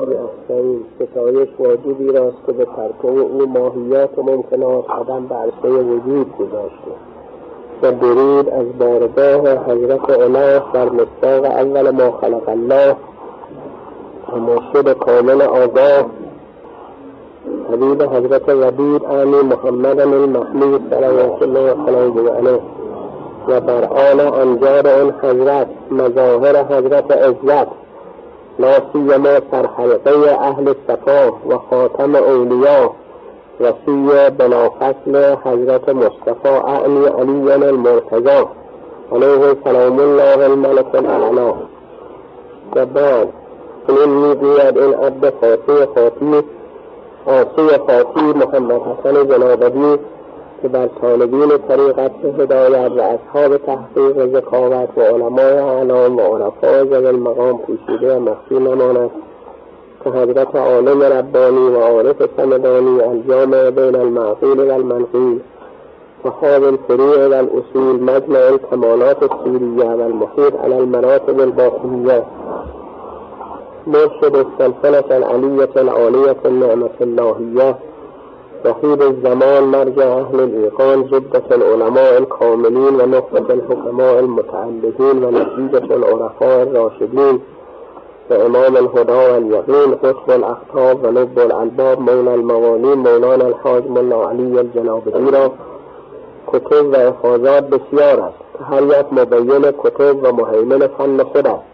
احسن ستایش واجبی راست که به ترکه او ماهیات و ممکنات قدم به عرصه وجود گذاشته. و درود از بارگاه حضرت اله در مستاق اول ما خلق الله. و مرشد کامل آگاه. حبیب حضرت ودود آنی محمد المحمود صلوات الله علیه و بر آن انجار اون حضرت مظاهر حضرت عزت. لا سیما سرحلقه اهل صفا و خاتم اولیا وسی بلافصل حضرت مصطفى اعنی علی المرتضا علیه سلام الله الملک الاعلا و بعد چنین می‌گوید این عبد فاتی خاطی آسی خاطی محمد حسن جنابدی که بر طالبین طریقت هدایت و اصحاب تحقیق و ذکاوت و علمای اعلام و عرفای ذوی المقام پوشیده و مخفی نماند که حضرت عالم ربانی و عارف سمدانی الجامع بین المعقول و المنقول وحاب الفروع و الاصول مجمع الکمالات السوریه و المحیط على المراتب الباطنیه مرشد السلسلة العلیة العالیة النعمة اللهیه وحید الزمان مرجع أهل الايقان جدة العلماء الكاملين ونخبة الحكماء المتعلقين ونتيجة العرفاء الراشدين وإمام الهدى واليقين قطب الأخطاب ولب الألباب مولى الموالين مولانا الحاج ملا علی الجنابدی را کتب و افاظات بسیار است. هر یک مبین کتب و مهیمن فن خود است.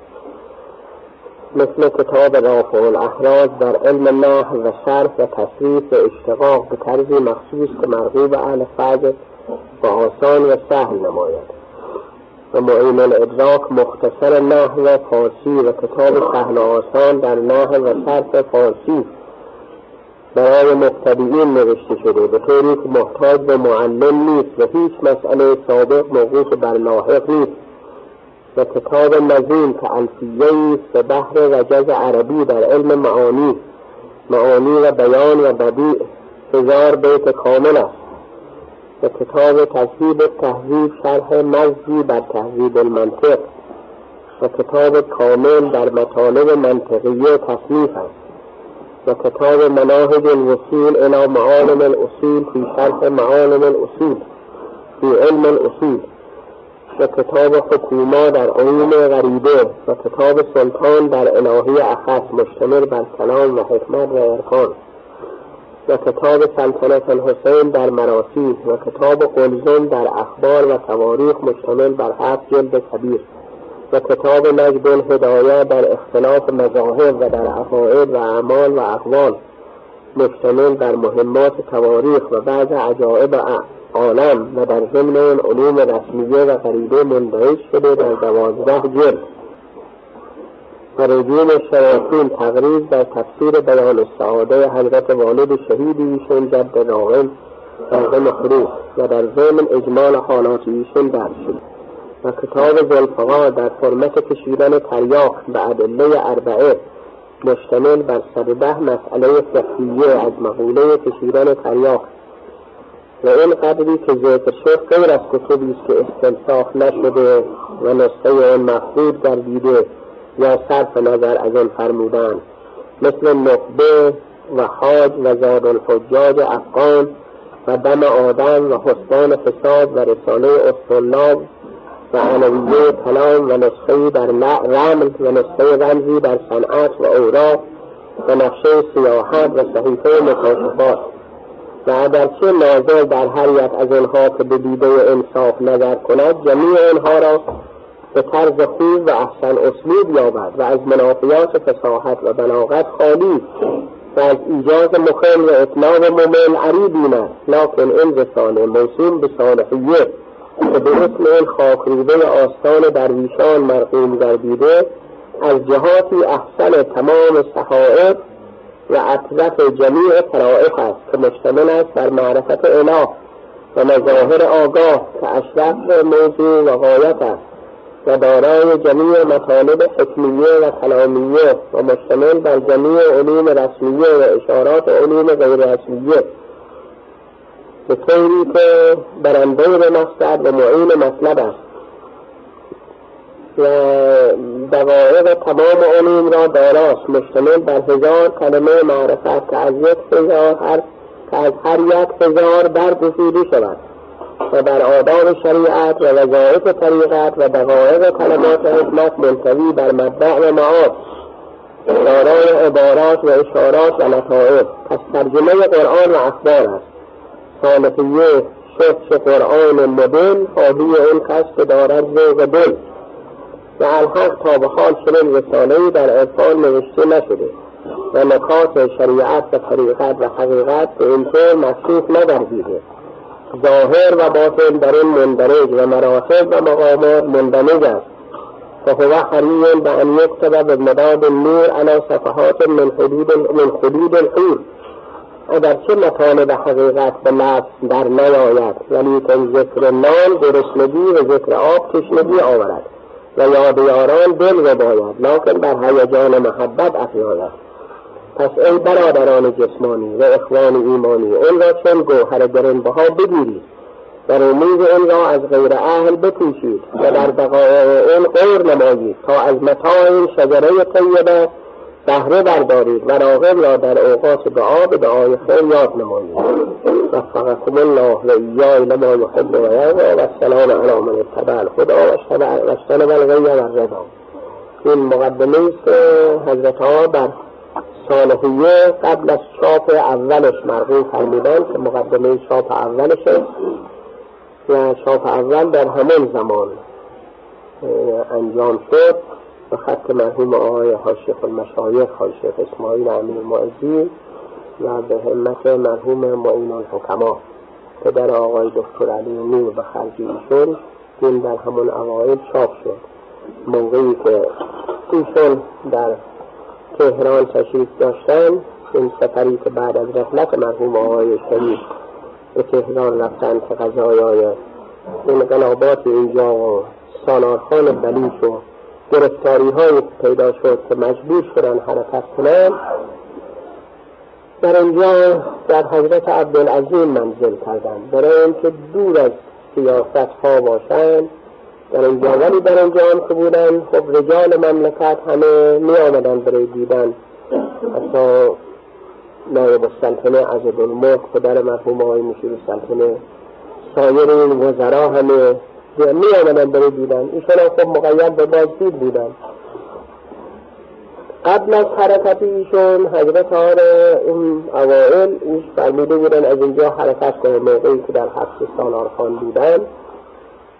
مثل کتاب رافع الاحراز در علم نحو و شرح و تصریف و اشتقاق به طرزی مخصوص که مرغوب اهل فضل و آسان و سهل نماید. و معین الادراک مختصر نحو و فارسی و کتاب سهل و آسان در نحو و صرف فارسی برای مبتدیین نوشته شده به طوری که محتاج به معلم نیست و هیچ مسئله سابق موقوف بر لاحق نیست. کتاب نظیم که الفیه به بحر رجز عربی در علم معانی معانی و بیان و بدیع هزار بیت کامل است. و کتاب تذهیب تهذیب شرح مزی بر تهذیب المنطق و کتاب کامل در مطالب منطقیه تصنیف است. و کتاب مناهج الوصول الى معالم الاصول فی شرح معالم الاصول فی علم الاصول. و کتاب حکوما در علوم غریبه و کتاب سلطان در الهی اخص مشتمل بر کلام و حکمت و ارکان و کتاب سلطنت الحسین در مراسی و کتاب قلزم در اخبار و تواریخ مشتمل بر هفت جلد کبیر و کتاب نجد الهدایه در اختلاف مذاهب و در عقاید و اعمال و اقوال مشتمل بر مهمات تواریخ و بعض عجائب عالم و در ضمن علوم رسمیه و غریبه مندهش شده در دوازده جلد. و رجوم شیاطین تقریز در تفسیر بیان السعاده حضرت والد شهید ایشون جد راغم راغم خروف و در ضمن اجمال حالات ایشون درد شد و کتاب زلفقا در فرمت کشیدن تریاق به ادله اربعه مشتمل بر صد مسئله فقهیه از مقوله کشیدن تریاق و این قدری که ذکر شد غیر از کتبی است که استنساخ نشده و نسخه آن مخفوض گردیده یا صرف نظر از آن فرمودن. مثل نقبه و حاج و زاد الحجاج افغان و دم آدم و حسان فساد و رساله استولاب و علویه کلام و نسخه در رمل و نسخه رمزی در صنعت و اوراق و نقشه سیاحت و صحیفه مکاشفات. و اگرچه ناظر در هر یک از آنها که به دیده انصاف نظر کند جمیع آنها را به طرز خوب و احسن اسلوب یابد و از منافیات فساحت و بلاغت خالی و از ایجاز مخل و اطلاب ممل عری بیند لکن این رساله موسوم به صالحیه که به اسم این خاکروبه آستان درویشان مرقوم گردیده از جهاتی احسن تمام صحائف و اطرف جمیع فرائف است که مشتمل است بر معرفت اله و مظاهر آگاه که اشرف موضوع و غایت است و دارای جمیع مطالب حکمیه و کلامیه و مشتمل بر جمیع علوم رسمیه و اشارات علوم غیر رسمیه. به طوری که برنده به مقصد و معین مطلب است. و دقایق تمام علوم را داراست. مشتمل بر هزار کلمه معرفت که از یک هزار هر که از هر یک هزار برگزیده شود. و بر آداب شریعت و وظایف طریقت و دقایق کلمات حکمت منتوی بر مبدع و معاد. دارای عبارات و اشارات و لطائف پس ترجمه قرآن و اخبار است. صالحیه شخص قرآن مدل خواهی این کس که دارد ذوق دل. و الحق تا به حال چنین رسالهای در عرفان نوشته نشده و نکات شریعت و طریقت و حقیقت به این طور مخصوص نگردیده ظاهر و باطن در این مندرج و مراتب و مقامات مندمج است. فهو حري بأن يكتب بمداد النور على صفحات من حدود من حدود الحور. اگرچه مطالب حقیقت به لفظ در نیاید ولیکن ذکر نان گرسنگی و ذکر آب تشنگی آورد. و یاد یاران دل باید. لکن بر هیجان محبت افزاید پس ای برادران جسمانی و اخوان ایمانی اون را چون گوهر گرانبها بگیرید در امید این را از غیر اهل بپوشید و در بقای این غیر نمایید تا از متاع شجره طیبه بهره بردارید و راغب را در اوقات دعا به دعای خیر یاد نمایید. وفقكم الله و ایای لما یحب و یرضا و السلام علی من اتبع الهدى و اجتنب الغی و الرضا. این مقدمه است حضرت ها بر صالحیه قبل از چاپ اولش مرغوب فرمودن که مقدمه چاپ اولشه و چاپ اول در همون زمان انجام شد. به خط مرحوم آقای حاشیخ المشایخ حاشیخ اسماعیل امیر معزی و به همت مرحوم معین الحکما. پدر آقای دکتر علی نور به خرج ایشون این در همون اوایل چاپ شد. موقعی که ایشون در تهران تشریف داشتن این سفری که بعد از رحلت مرحوم آقای شریف به تهران رفتن که غذایای این قلابات اینجا و سالارخان بلیش و گرفتاری های پیدا شد که مجبور شدن حرکت کنن در اینجا در حضرت عبدالعظیم منزل کردن برای اینکه دور از سیاست ها باشند در اینجا. ولی در اینجا هم که بودن خب رجال مملکت همه می آمدن برای دیدن. اصلا نایب السلطنه عزد الملک پدر مرحوم آقای مشیر السلطنه سایر این وزرا همه می آمدن برای دیدن ایشان هم خب مقید به بازدید بودن قبل از حرکت ایشون حضرت ها این اوائل ایش فرموده بودن از اینجا حرکت کنه موقعی که در حبس سالارخان بودن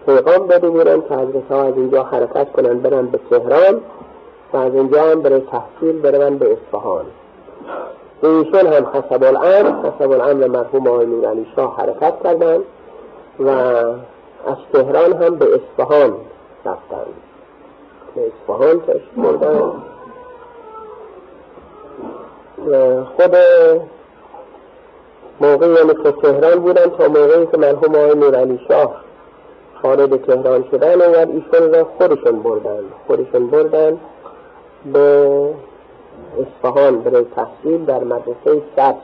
پیغام بده بودن که حضرت ها از اینجا حرکت کنن برن به تهران و از اینجا هم برای تحصیل برن به اصفهان ایشون هم حسب الامر حسب الامر مرحوم آقای علی شاه حرکت کردن و از تهران هم به اصفهان رفتن به اصفهان تشت بردن. خود موقعی یعنی که تهران بودن تا موقعی که مرحوم آقای علی شاه خارج تهران شدن و ایشون را خودشون بردن. خودشون بردن به اصفهان برای تحصیل در مدرسه صدر.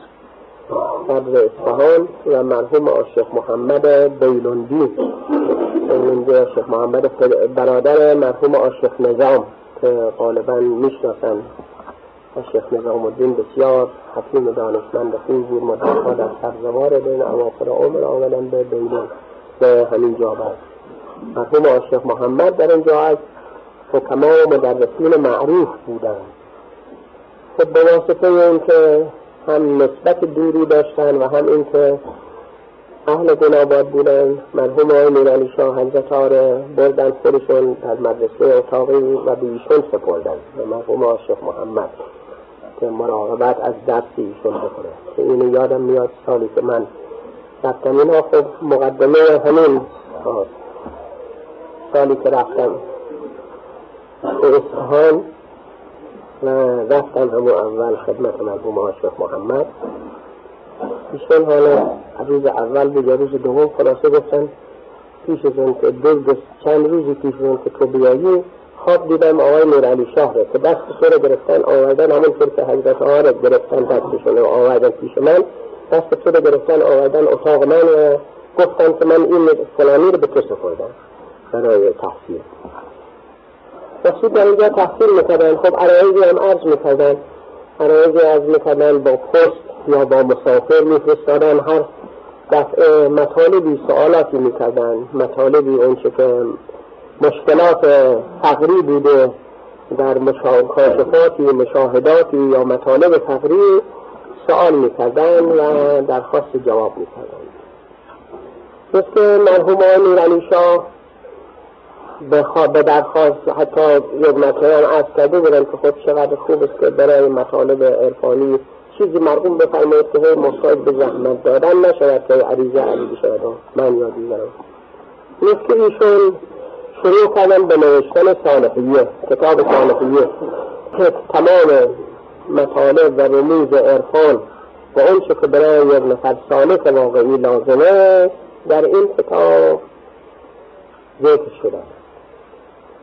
صدر اصفهان و مرحوم آشق محمد بیلوندی بیلوندی آشق محمد برادر مرحوم آشق نظام که غالبا می‌شناسن. آشق نظام الدین بسیار حکیم دانشمند خوب بود. مدرها در سرزوار بین اواخر عمر آمدن به بیلون به همین جا برد مرحوم آشق محمد در اینجا از حکما و مدرسین معروف بودند. خب به واسطه اینکه هم نسبت دوری داشتن و هم اینکه اهل گناباد بودن مرحوم آقای میرعلی شاه حضرت آره بردن خودشون در مدرسه اتاقی و به ایشون سپردن به مرحوم آشق محمد که مراقبت از درس ایشون بکنه که اینو یادم میاد سالی که من رفتم. اینا خب مقدمه همین سالی که رفتم. به اصفهان و رفتن همون اول خدمت مرحوم آشق محمد. ایشون حالا روز اول به روز دوم خلاصه گفتن پیش از که دو چند روزی پیش که تو بیایی خواب دیدم آقای نور علی شاه رو که دست رو گرفتن آوردن همون طور که حضرت آقا گرفتن دستشون آوردن پیش من. دست رو گرفتن آوردن اتاق من و گفتن که من این فلانی رو به تو سپردم. برای تحصیل. مسعود در اینجا تحصیل می‌کردن. خب عرایزی هم عرض می‌کردن. عرایزی عرض می‌کردن با پست یا با مسافر میفرستادن. هر دفعه مطالبی سوالاتی می‌کردن. مطالبی اونچه که مشکلات فقری بوده در کاشفاتی مشاهداتی یا مطالب فقری سوال می‌کردن و درخواست جواب می‌کردن. مثل مرحوم آقای علی شاه به درخواست حتی یک هم از کرده بودن که خود چقدر خوب است که برای مطالب عرفانی چیزی مرحوم بفرمایید که محتاج به زحمت دادن نشود که عریضه علی بشود من یا دیگران مثل ایشون شروع کردن به نوشتن صالحیه کتاب صالحیه که تمام مطالب و رموز عرفان و اون که برای یک نفر صالح واقعی لازمه در این کتاب ذکر شده.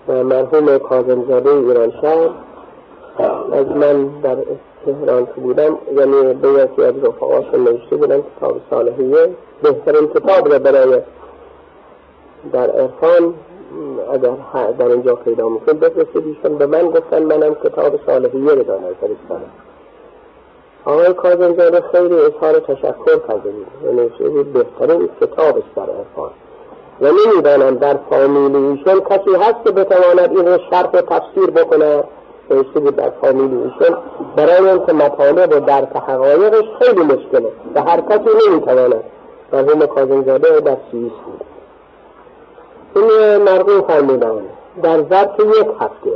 مرحوم ایران شهر از من در تهران که بودم یعنی به یکی از رفقاش نوشته بودن کتاب صالحیه. بهترین کتاب را برای در عرفان اگر در اینجا پیدا میکن بفرستید. ایشون به من گفتن منم کتاب صالحیه رو دانم فرستادم آقای کاظمزاده خیلی اظهار تشکر کرده بود نوشته بود بهترین کتاب است در و نمی‌دانم در فامیل ایشون کسی هست که بتواند این رو شرح تفسیر بکنه. نوشته بود در فامیل ایشون برای اینکه مطالب و درک حقایقش خیلی مشکله و هر کسی نمی‌تواند. مرحوم کاظمزاده در سوئیس بود این مرحوم فرمودن در ظرف یک هفته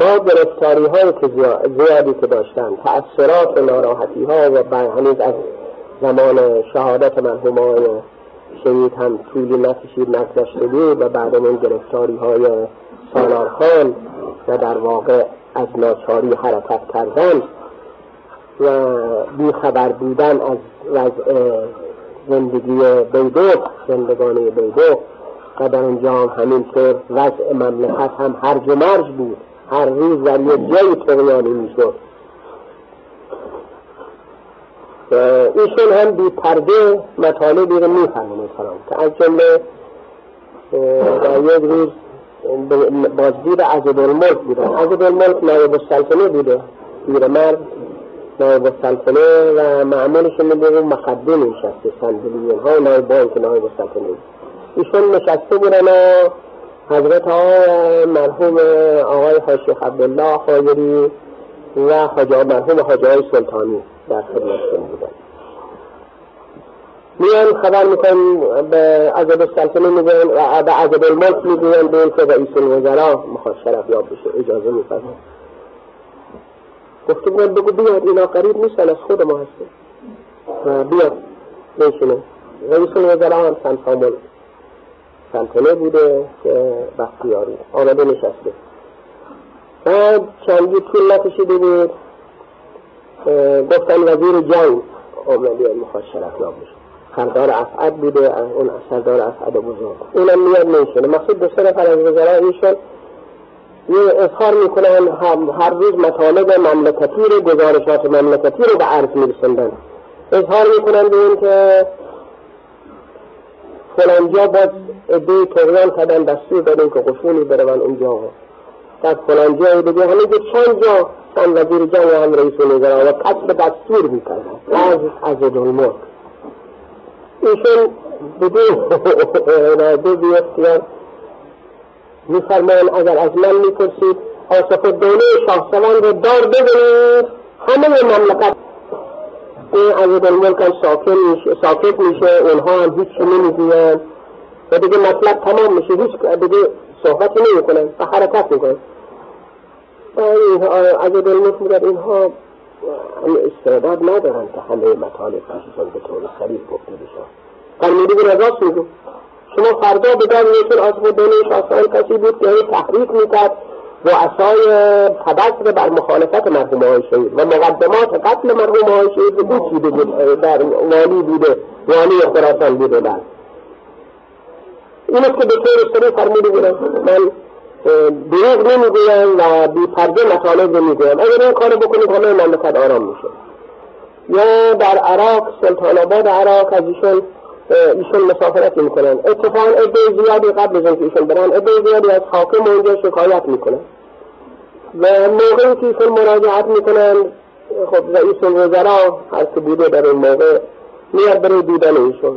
با گرفتاری های که زیادی که داشتن تأثیرات و ناراحتی ها و هنوز از زمان شهادت مرحوم های شهید هم طولی نکشید نگذشته بود و بعد اون گرفتاری های سالارخان و در واقع از ناچاری حرکت کردن و بیخبر بودن از وضع زندگی بیدوک زندگانی بیدوک و در اونجا هم همینطور وضع مملکت هم هرج مرج بود. هر روز در یک جای تغیانی می‌شد. ایشون هم بی پرده مطالبی رو می‌فهمه که از جمله در یک روز بازدید عزب الملک بودن عزب الملک نایب السلطنه بوده. مرد نایب السلطنه و معمولش میده مخدم نشسته صندلیون ها نایب بانک نایب السلطنه. ایشون نشسته بودن و حضرت آقای مرحوم آقای حاشیخ عبدالله خایری و حاجا مرحوم حاجه سلطانی در خدمتشون بودن. میان خبر می‌کنن به عذاب السلطنه میگن و به عذاب الملک می‌گوین به اینکه رئیس الوزراء می‌خواد شرف یاب بشه اجازه میفرمه گفته بودن بگو بیاد اینا قریب نیستن از خود ما هسته و بیاد نشونه رئیس الوزراء هم سن سامون سلطنه بوده که بختیاری آمده نشسته. چندی طول نکشیده بود. گفتن وزیر جنگ. می‌خواد شرف یاب بشه سردار اسعد بوده اون سردار اسعد بزرگ. اونم میاد میشونه مقصود دو نفر از ایشون یه اظهار می‌کنن هر روز مطالب مملکتی رو گزارشات مملکتی رو به عرض میرسندن اظهار می‌کنن به این که فلانجا باز ادهی تغیان کردن دستور دادن که قشونی برون اونجا. در فلان جای دیگه همه چند جا هم وزیر جنگ هم رئیس الوزراء و کسب دستور می‌کردن از از الملک ایشون بدون اراده بی اختیار میفرمان اگر از من می‌پرسید آصف دوله شاهسوان رو دار ببینید. همه مملکت این عزیز الملک هم ساکت میشه. اونها هم هیچ نمی‌گوین و دیگه مطلب تمام میشه. هیچ دیگه صحبتی نمی‌کنن. و حرکت می‌کنن. عزیز الملک میگه اینها استعداد ندارن که همه مطالب پیششون به طور سریع گفته بشه فرمودی به راست میگو شما فردا به دار یکن آصف دوله شاهسوان کسی بود که تحریک می‌کرد و اصای تبصر بر مخالفت مرحوم های شهید. و مقدمات قتل مرحوم های شهید بود چیده در والی بوده والی خراسان بوده در این که به طور سری فرموده بودن من دروغ نمی‌گویم و بی پرده مطالب رو می‌گویم اگر این کار بکنید همه مملکت آرام میشه. یا در عراق سلطان آباد عراق از ایشون ایشون مسافرت می‌کنن. اتفاقا عده زیادی قبل از اینکه ایشون برن عده زیادی از حاکم اونجا شکایت می‌کنن. و موقعی که ایشون مراجعت می‌کنن خب رئیس الوزراء هر که بوده در این موقع میاد برای دیدن ایشون.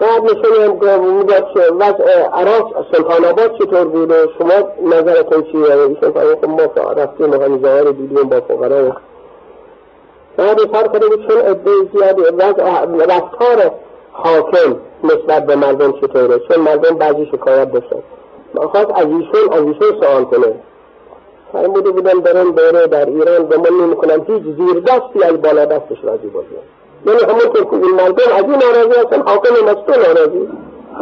بعد نشون میگه که وضع عراق سلطان آباد چطور بوده شما نظرتون چیه؟ ایشون فرمود ما رفتیم و همین ظاهر دیدیم با فقرا. بعد سر کرده بود چون عده زیادی رفتار حاکم نسبت به مردم چطوره؟ چون مردم بعضی شکایت داشتن. خواست از ایشون از ایشون سوال کنه فرموده بودن برن دوره در ایران به من نمی‌کنم هیچ زیر دستی از بالا دستش راضی باشه یعنی که این مردم از این ناراضی هستن حاکم مسئول ناراضی.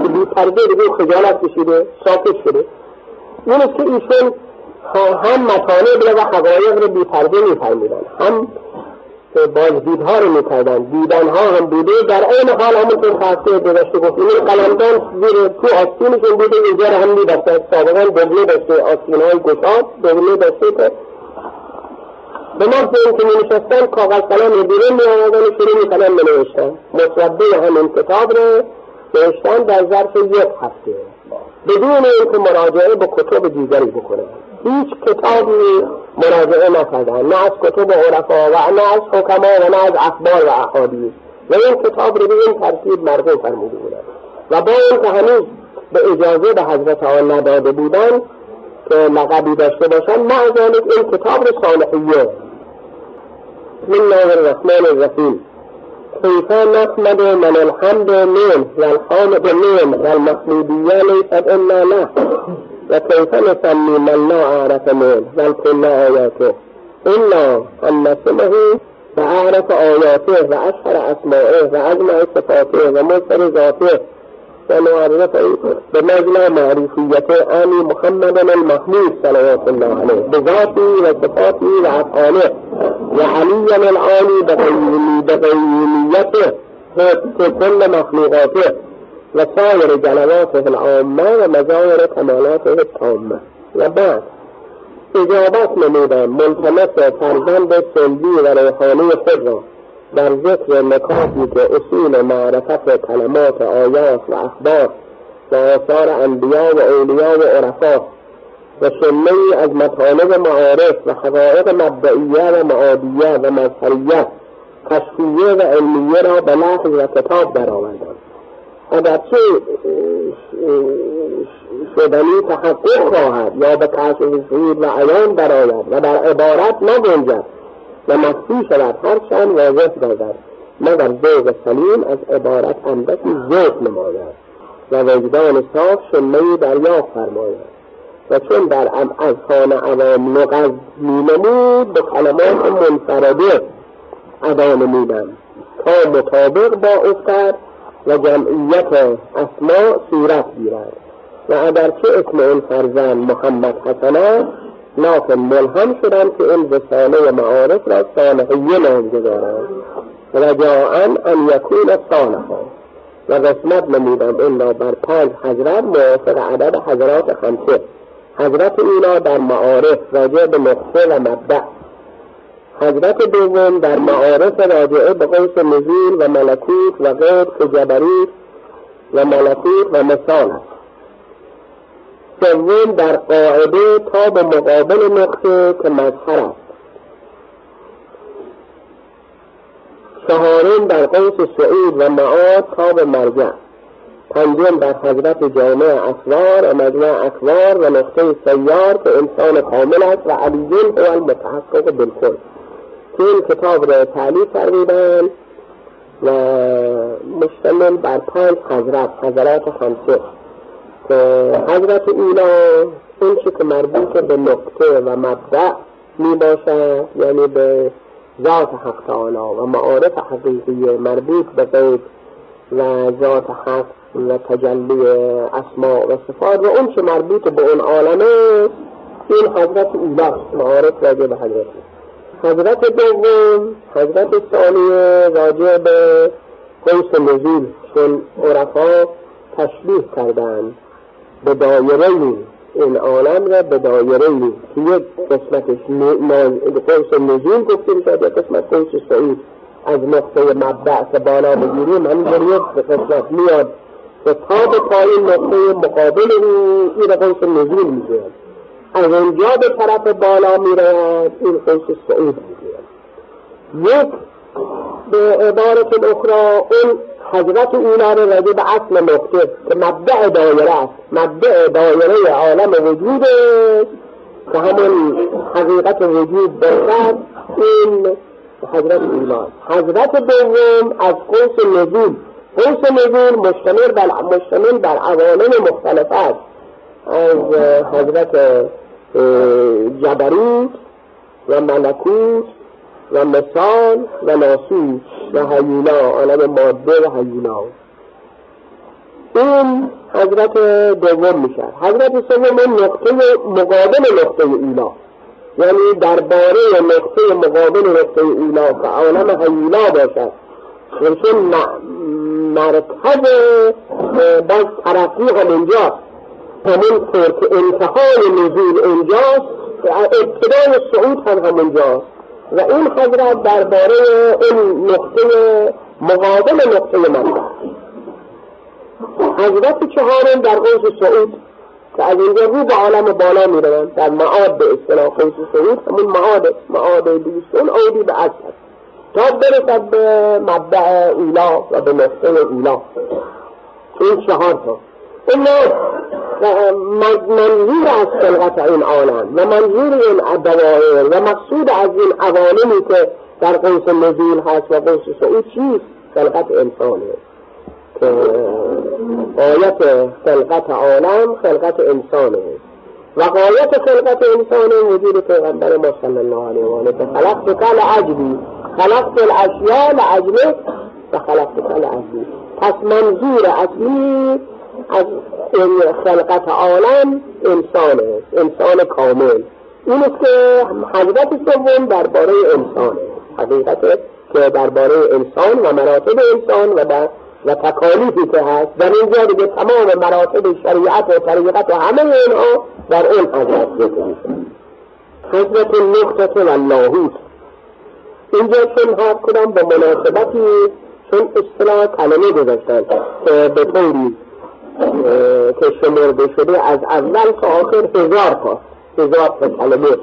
که بی پرده دیگه خجالت کشیده ساکت شده. این است که ایشون هم مطالب و حقایق رو بی پرده میفرمیدن هم بازدیدها رو می‌کردن دیدنها هم بوده. در این حال همونطور خاصه گذشته گفت این قلمدان زیر تو آستینشون بوده اینجا رو هم میبسته. سابقا دبله داشته آستینهای گشاد دبله داشته که به محض اینکه می نشستن کاغذ قلم بیرون می آمدن و شروع می کنن می نوشتن مصوبه همین کتاب رو نوشتن در ظرف یک هفته. بدون اینکه مراجعه به کتب دیگری بکنن هیچ کتابی مراجعه نکردن نه از کتب عرفا و نه از حکما و نه از اخبار و احادیث. و این کتاب رو به این ترتیب مرغوب فرموده بودن و با اینکه هنوز به اجازه به حضرت آن نداده بودن که لقبی داشته باشن مع این کتاب رو صالحیه بسم الله الرحمن الرحیم كيف نحمد من الحمد من والحامد من والمحمودية ليست إلا له وكيف نسمي من لا عرف منه بل كل آياته. إلا أن نسمه وأعرف آياته وأشهر أسمائه وأجمع صفاته ومصر ذاته. ونعرف بمجمع معرفيته آل محمد المحمود صلوات الله عليه بذاته وصفاته وأفعاله وعليا العالي بغيريته في كل مخلوقاته وسائر جلواته العامة ومظاهر كمالاته التامة وبعد اجابت نمودم ملتمس فرزند سلبی و روحانی خود را در ذکر نکاتی که اصول معرفت کلمات آیات و اخبار و آثار انبیا و اولیا و عرفا و شمه از مطالب معارف و حقایق مبدعیه و معادیه و مظهریه کشفیه و علمیه را به لحظ و کتاب برآوردند اگرچه شدنی تحقق خواهد یا به کشف شهود و عیان برآید و در عبارت نگنجد و مخفی شود هرچند واضح گردد مگر ذوق سلیم از عبارت اندکی ذوق نماید و وجدان صاف شمهای دریافت فرماید. و چون در از خانه عوام لغز مینمود به کلمات منفرده ادا نمودم تا مطابق با افتر و جمعیت اسما صورت گیرد. و اگرچه اسم این فرزند محمد حسن است لکن ملهم شدم که این رساله معارف را صالحیه نام گذارند. رجاعا ان یکون صالحا. و قسمت نمودم این را بر پنج حضرت موافق عدد حضرات خمسه. حضرت اولا در معارف راجع به نقطه و مبدع حضرت دوم در معارف راجعه به قوس نزول و ملکوت و غیر که جبروت و ملکوت و مثال است. سوم در قاعده تا به مقابل نقطه که مظهر است. چهارم در قوس سعود و معاد تا به مرجع. پنجم در حضرت جامع اسوار و مجمع اسوار و نقطه سیار که انسان کامل است و علیون هو المتحقق بالکل. که این کتاب را تعلیف فرمودن و مشتمل بر پنج حضرت حضرات خمسه. حضرت اولا اون که مربوط به نقطه و مبدع می باشد یعنی به ذات حق تعالی و معارف حقیقی مربوط به غیب و ذات حق و تجلی اسماء و صفات و اون که مربوط به اون عالمه این حضرت اولاست معارف راجع به حضرت. حضرت دوم حضرت ثانیه راجع به قوس نزول چون عرفا تشبیه کردند. به دایره این عالم را به دایره که یک قسمتش قوس نزول گفته می‌شد یا قسمت قوس سعود از نقطه مبدع که بالا بگیریم همینجوری به قسمت میاد. که تا به پایین نقطه مقابل این قوس نزول میگه از اونجا به طرف بالا می‌رود. این قوس صعود میگه یک به عبارت اخرى اون حضرت اولا رو راجع به اصل نقطه که مبدع دایره است. مبدع دایره عالم وجود که همون حقیقت وجود باشد این حضرت اولا حضرت دوم از قوس نزول. قوس نزول مشتمل بر مشتمل بر عوالم مختلف است. از حضرت جبروت و ملکوت و مثال و ناسوس و هیولا عالم ماده و هیولا. این حضرت دوم میشه. حضرت سوم نقطه مقابل نقطه اولا. یعنی درباره نقطه مقابل نقطه اولا که عالم هیولا باشد. چون مرکز باز ترقی هم اینجاست. همون که انتهای نزول اینجاست. ابتدای صعود هم همونجاست و این حضرت درباره این نقطه مقابل نقطه منبع حضرت چهارم در قوس سعود که از اینجا رو به عالم بالا می روند در معاد به اصطلاح قوس سعود همون معاد معاد دوستون عودی به اصل تا برسد به مبدع اولا و به نقطه اولا. این چهار تا. این منظور از خلقت این عالم و منظور این دوائر و مقصود از این عوالمی که در قوس نزول هست و قوس سعود چیست؟ خلقت انسانه. که آیت خلقت عالم خلقت انسانه. و قایت خلقت انسان وجود پیغمبر ما صلی الله علیه و آله که خلقت کل عجبی خلقت الاشیاء لعجلک و خلقت کل عجبی پس منظور اصلی از خلقت عالم انسان انسان کامل. این است که حضرت سوم درباره انسان حقیقت که درباره انسان و مراتب انسان و در و تکالیفی که هست. در اینجا دیگه تمام مراتب شریعت و طریقت و همه اینها در اون حضرت ذکر حضرت نقطه و لاهوت اینجا چون حرف کنم به مناسبتی چون اصطلاح کلمه گذاشتن که به طوری که شمرده شده از اول تا آخر هزار تا هزار تا کلمه.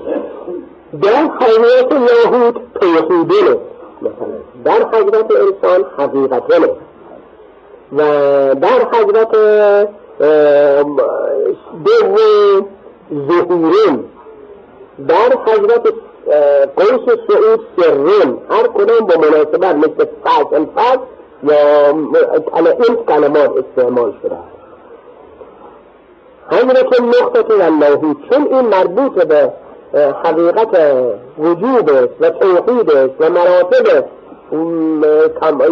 در حضرت یهود توحیدنه مثلا در حضرت انسان حقیقتنه و در حضرت دوم ظهورن در حضرت قوس سعود سرن هر کدام به مناسبت مثل فصل فصل یا این کلمات استعمال شده. حضرت نقطه الله چون این مربوط به حقیقت وجود است و توحید است و مراتب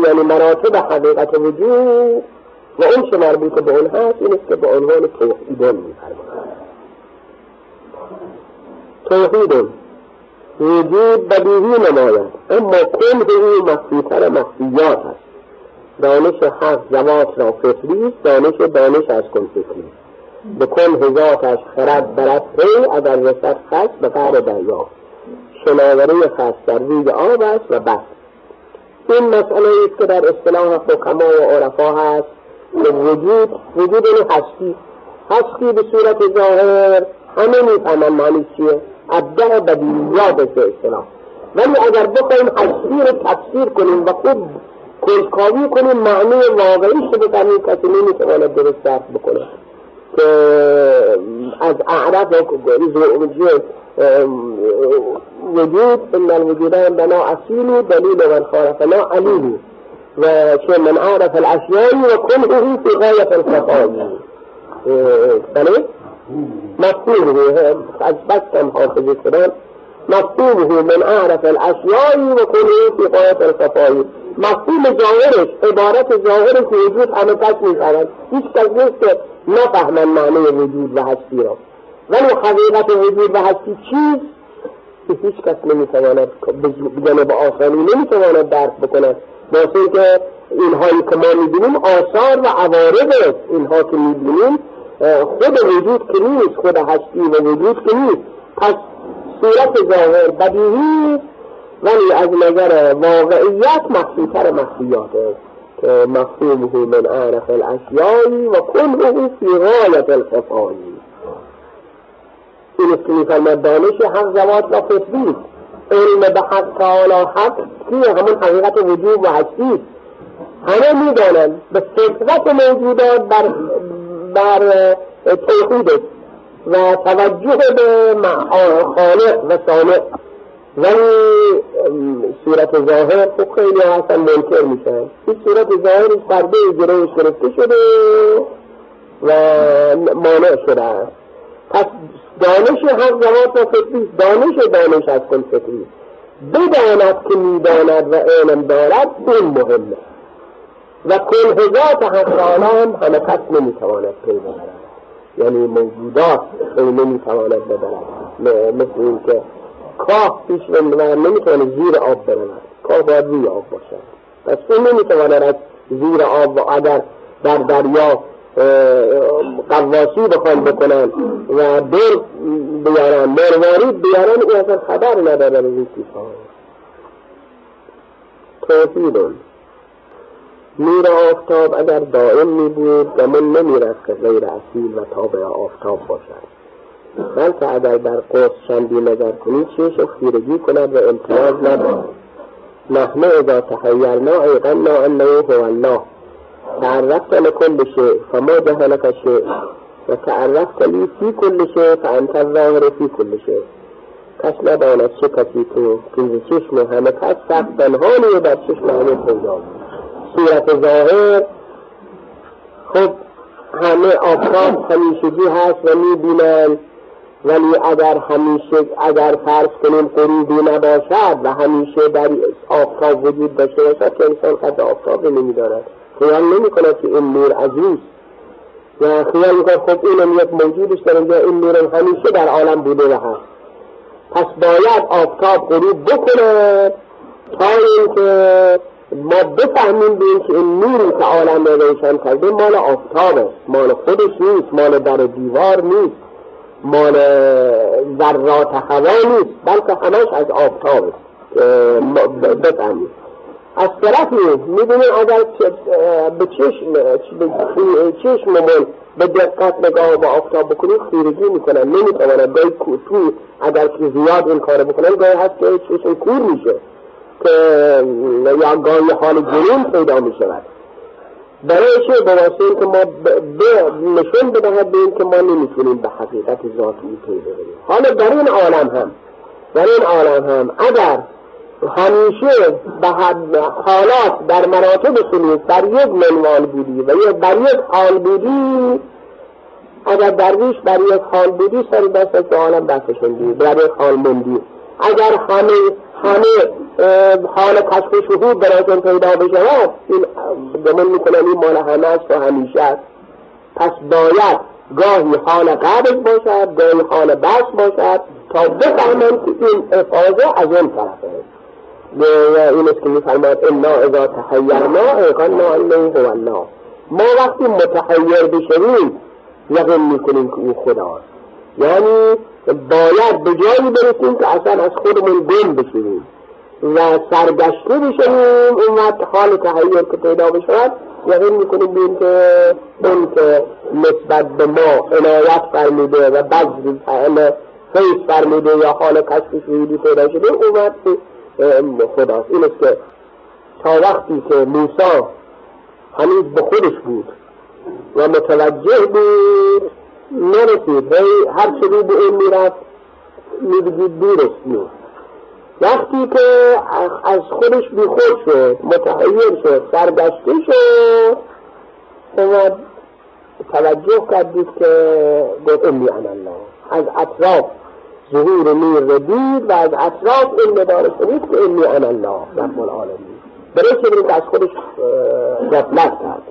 یعنی مراتب حقیقت وجود و اون چه مربوط به اون هست این است که به عنوان توحیدون میفرماید توحیدون. وجود بدیهی نماید. اما کل او مخفیتر مخفیات است. دانش حق زوات را فطری دانش دانش از کن فطری بکن هزاتش خرد برد. پی اگر رسد خس به قعر دریا. شناوری خس در روی آب است و بس. این مسئله است که در اصطلاح حکما و عرفا هست. که وجود وجود این هستی. هستی به صورت ظاهر همه می‌فهمن معنی چیه. ابدع بدیعیات به اصطلاح. ولی اگر بخوایم هستی رو تفسیر کنیم و خود کنجکاوی کنیم معنی واقعیش رو بکنیم کسی نمی‌تواند درست درک بکنه. آه، از اعراب اعراف ظهور وجود وجود ان الوجودان بنا اصيل دليل من خالفنا عليل وشيء من عرف الاشياء وكله في غايه الخطايا ثاني مفهومه از بس كم حافظ السلام مفهومه من اعرف الاشياء وكله في غايه الخطايا مفهوم ظاهرش عبارت ظاهرش وجود همه تک میشوند هیچ کس نیست که نفهمن معنی وجود و هستی را. ولی حقیقت وجود و هستی چیست؟ که هیچ کس نمی‌تواند بجانب با آسانی نمی‌تواند درک بکند. باسه که اینهایی که ما می‌بینیم آثار و عوارض اینها که می‌بینیم خود وجود که نیست خود هستی و وجود که نیست. پس صورت ظاهر بدیهی ولی از نظر واقعیت مخفیتر مخفیاته که مفهومه من اعرف الاشیایی و کنه فی غایت الخفایی این است که میفرمد دانش حق زوات و فطری علم به حق تعالی حق که همون حقیقت وجود و هستی همه می‌دانند به فطرت موجودات بر بر توحید و توجه به خالق و صانع ولی صورت ظاهر خب خیلی هستن منکر میشن. این صورت ظاهر پرده جلوش گرفته شده و مانع شده. است پس دانش زوات و فطری دانش دانش از کن فطری بداند که می‌داند و علم دارد این مهمه. و کنهزات حقانان همه کس نمی‌تواند پی ببرد یعنی موجودات نمی‌تواند ببرد مثل این که کاه پیش نمی‌تواند زیر آب برود کاه باید روی آب باشد پس این نمی‌تواند از زیر آب و اگر در دریا قواسی بخوان بکنن و دل بیارن مروارید بیارن این اصلا خبر نداره از این چیزها. توحیدون نور آفتاب اگر دائم می بود گمان نمی رفت که غیر اصیل و تابع آفتاب باشد. بلکه اگر در قرص شندی نظر کنید چشم خیرگی کند و امتیاز ندارد. نحن اذا تحیرنا ایقنا انه هو الله. تعرفت لكل شيء فما جهلك شيء وتعرفت لي في كل شيء فأنت الظاهر في كل شيء کس نداند چه کسی تو که چشم همه کس سخت پنهانی در چشم همه پیدا. صورت ظاهر خب همه آفتاب همیشگی هست و می‌بینند. ولی اگر همیشه اگر فرض کنیم قریبی نباشد و همیشه در آفتاب وجود داشته باشد که انسان قد آفتاب نمی‌داند خیال نمی کند که این نور عزیز و خیال می خب اینم یک موجودش در اینجا این نور همیشه در عالم بوده و هست. پس باید آفتاب غروب بکنه تا اینکه ما بفهمیم به که این نوری که عالم را روشن کرده مال آفتابه مال خودش نیست مال در دیوار نیست. مال ذرات هوا نیست بلکه همش از آفتابه بفهمیم از طرفی می‌دونیم اگر به چشم به چشممون به دقت نگاه با آفتاب بکنیم خیرگی می‌کنن نمی‌توانن گاهی تو اگر که زیاد این کار بکنن گاهی هست که چشم کور میشه که یا گاهی حال جنون پیدا می‌شود. برای چه به واسه که ما نشون بدهد به این که ما نمی‌تونیم به حقیقت ذاتی پی ببریم حالا در این عالم هم در این عالم هم اگر همیشه به حالات در مراتب سلوک بر یک منوال بودی و بر یک حال بودی اگر درویش بر یک حال بودی سر دست که عالم بسشندی بر یک حال مندی اگر همه همه حال کشف شهود براتون پیدا بشود این گمان می‌کنم این مال همه است و همیشه است. پس باید گاهی حال قبض باشد گاهی حال بس باشد تا بفهمند که این افاظه از اون طرفه. این است که میفرماد انا اذا تحیرنا ایقنا انه هو الله ما وقتی متحیر بشویم یقین می‌کنیم که او خداست. یعنی باید به جایی برسیم که اصلا از خودمون گم بشویم. و سرگشته بشویم اون وقت حال تحیر که پیدا بشود یقین می‌کنیم بیم که اون که نسبت به ما عنایت فرموده و بذل فیض فرموده یا حال کشف شهودی پیدا شده اون وقت خداست. این است که تا وقتی که موسی هنوز به خودش بود و متوجه بود نرسید. هر چه به این می‌رفت میبگید دورش نیست وقتی که از خودش بی خود شد متحیر شد سرگشته شد اومد توجه کردید که گفت امی الله. از اطراف ظهور نور رو دید و از اطراف علم داره شدید که ان الله رب العالمین. برای که از خودش غفلت کرد.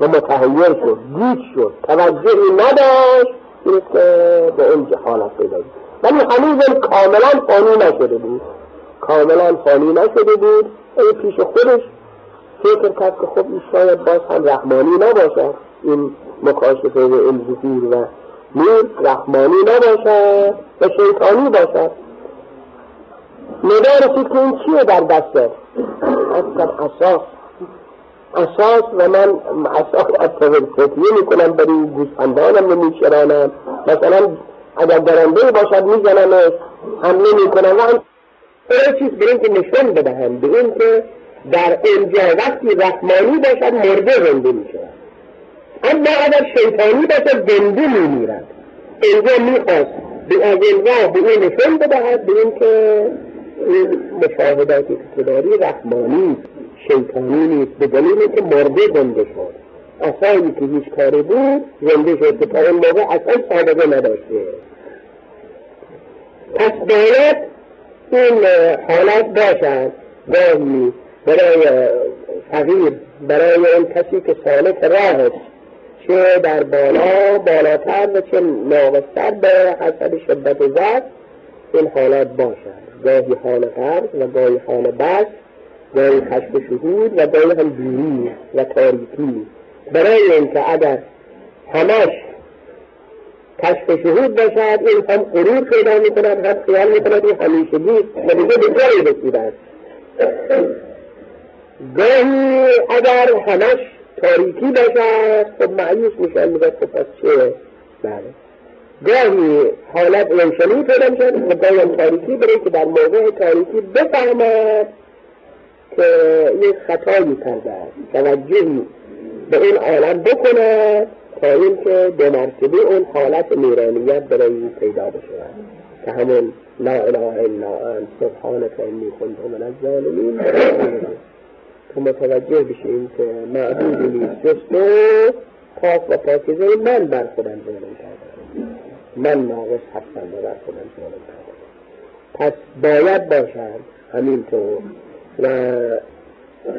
و متحیر شد دید شد توجهی نداشت این که به اون حالت پیدا ولی هنوز کاملا فانی نشده بود. کاملا فانی نشده بود. این پیش خودش فکر کرد که خب این شاید باز هم رحمانی نباشد. این مکاشفه ظهور و نور رحمانی نباشد و شیطانی باشد. نگاه رسید که این چیه در دسته اصلا اساس اساس و من اساس تکیه می‌کنم بر این گوسفندانم نمیشرانم مثلا اگر درنده باشد می‌زنم حمله می‌کنم و چیز به که نشان بدهم به این که در اینجا وقتی رحمانی باشد مرده زنده می‌شود. اما اگر شیطانی باشد زنده میمیرد. اینجا می‌خواست به از اینجا به این نشان بدهد به این که این مشاهداتی که داری رحمانی شیطانی نیست. به دلیل که مرده زنده شد. اصایی که هیچ کاری بود زنده شد. که تا اون موقع اصلا سابقه نداشته پس باید این حالت باشد. گاهی برای فقیر برای اون کسی که سالک راه چه در بالا بالاتر و چه ناقصتر به حسب شدت ضعف این حالات باشد. گاهی حال قرض و گاهی حال بس گاهی خشب شهود و گاهی هم دوری و تاریکی. برای اینکه اگر همش کشف شهود باشد این هم غرور پیدا می‌کند هم خیال می‌کند این همیشه نیست و دیگه به جایی رسیده گاهی اگر همش تاریکی باشد خب معیوس میشن میگه خب پس چه؟ بله. گاهی حالت روشنی پیدا می‌شد و گاهی تاریکی برای که در موقع تاریکی بفهمد که یک خطایی کرده توجهی به این عالم بکند. تا اینکه به مرتبه اون حالت نیرانیت برای پیدا بشه. که همون لا اله الا انت سبحانك انی کنت من الظالمین. که متوجه بشیم که معبودی نیست. جز تو پاک و پاکیزه من بر خودم ظلم کردم. من ناقص هستم و بر خودم ظلم کردم. پس باید باشد همینطور و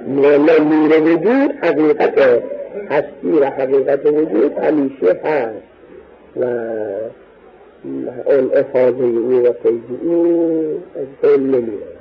نور وجود حقیقت هستی و حقیقت وجود همیشه هست. و اون افاظه أو و فیض أو از فیل نمیره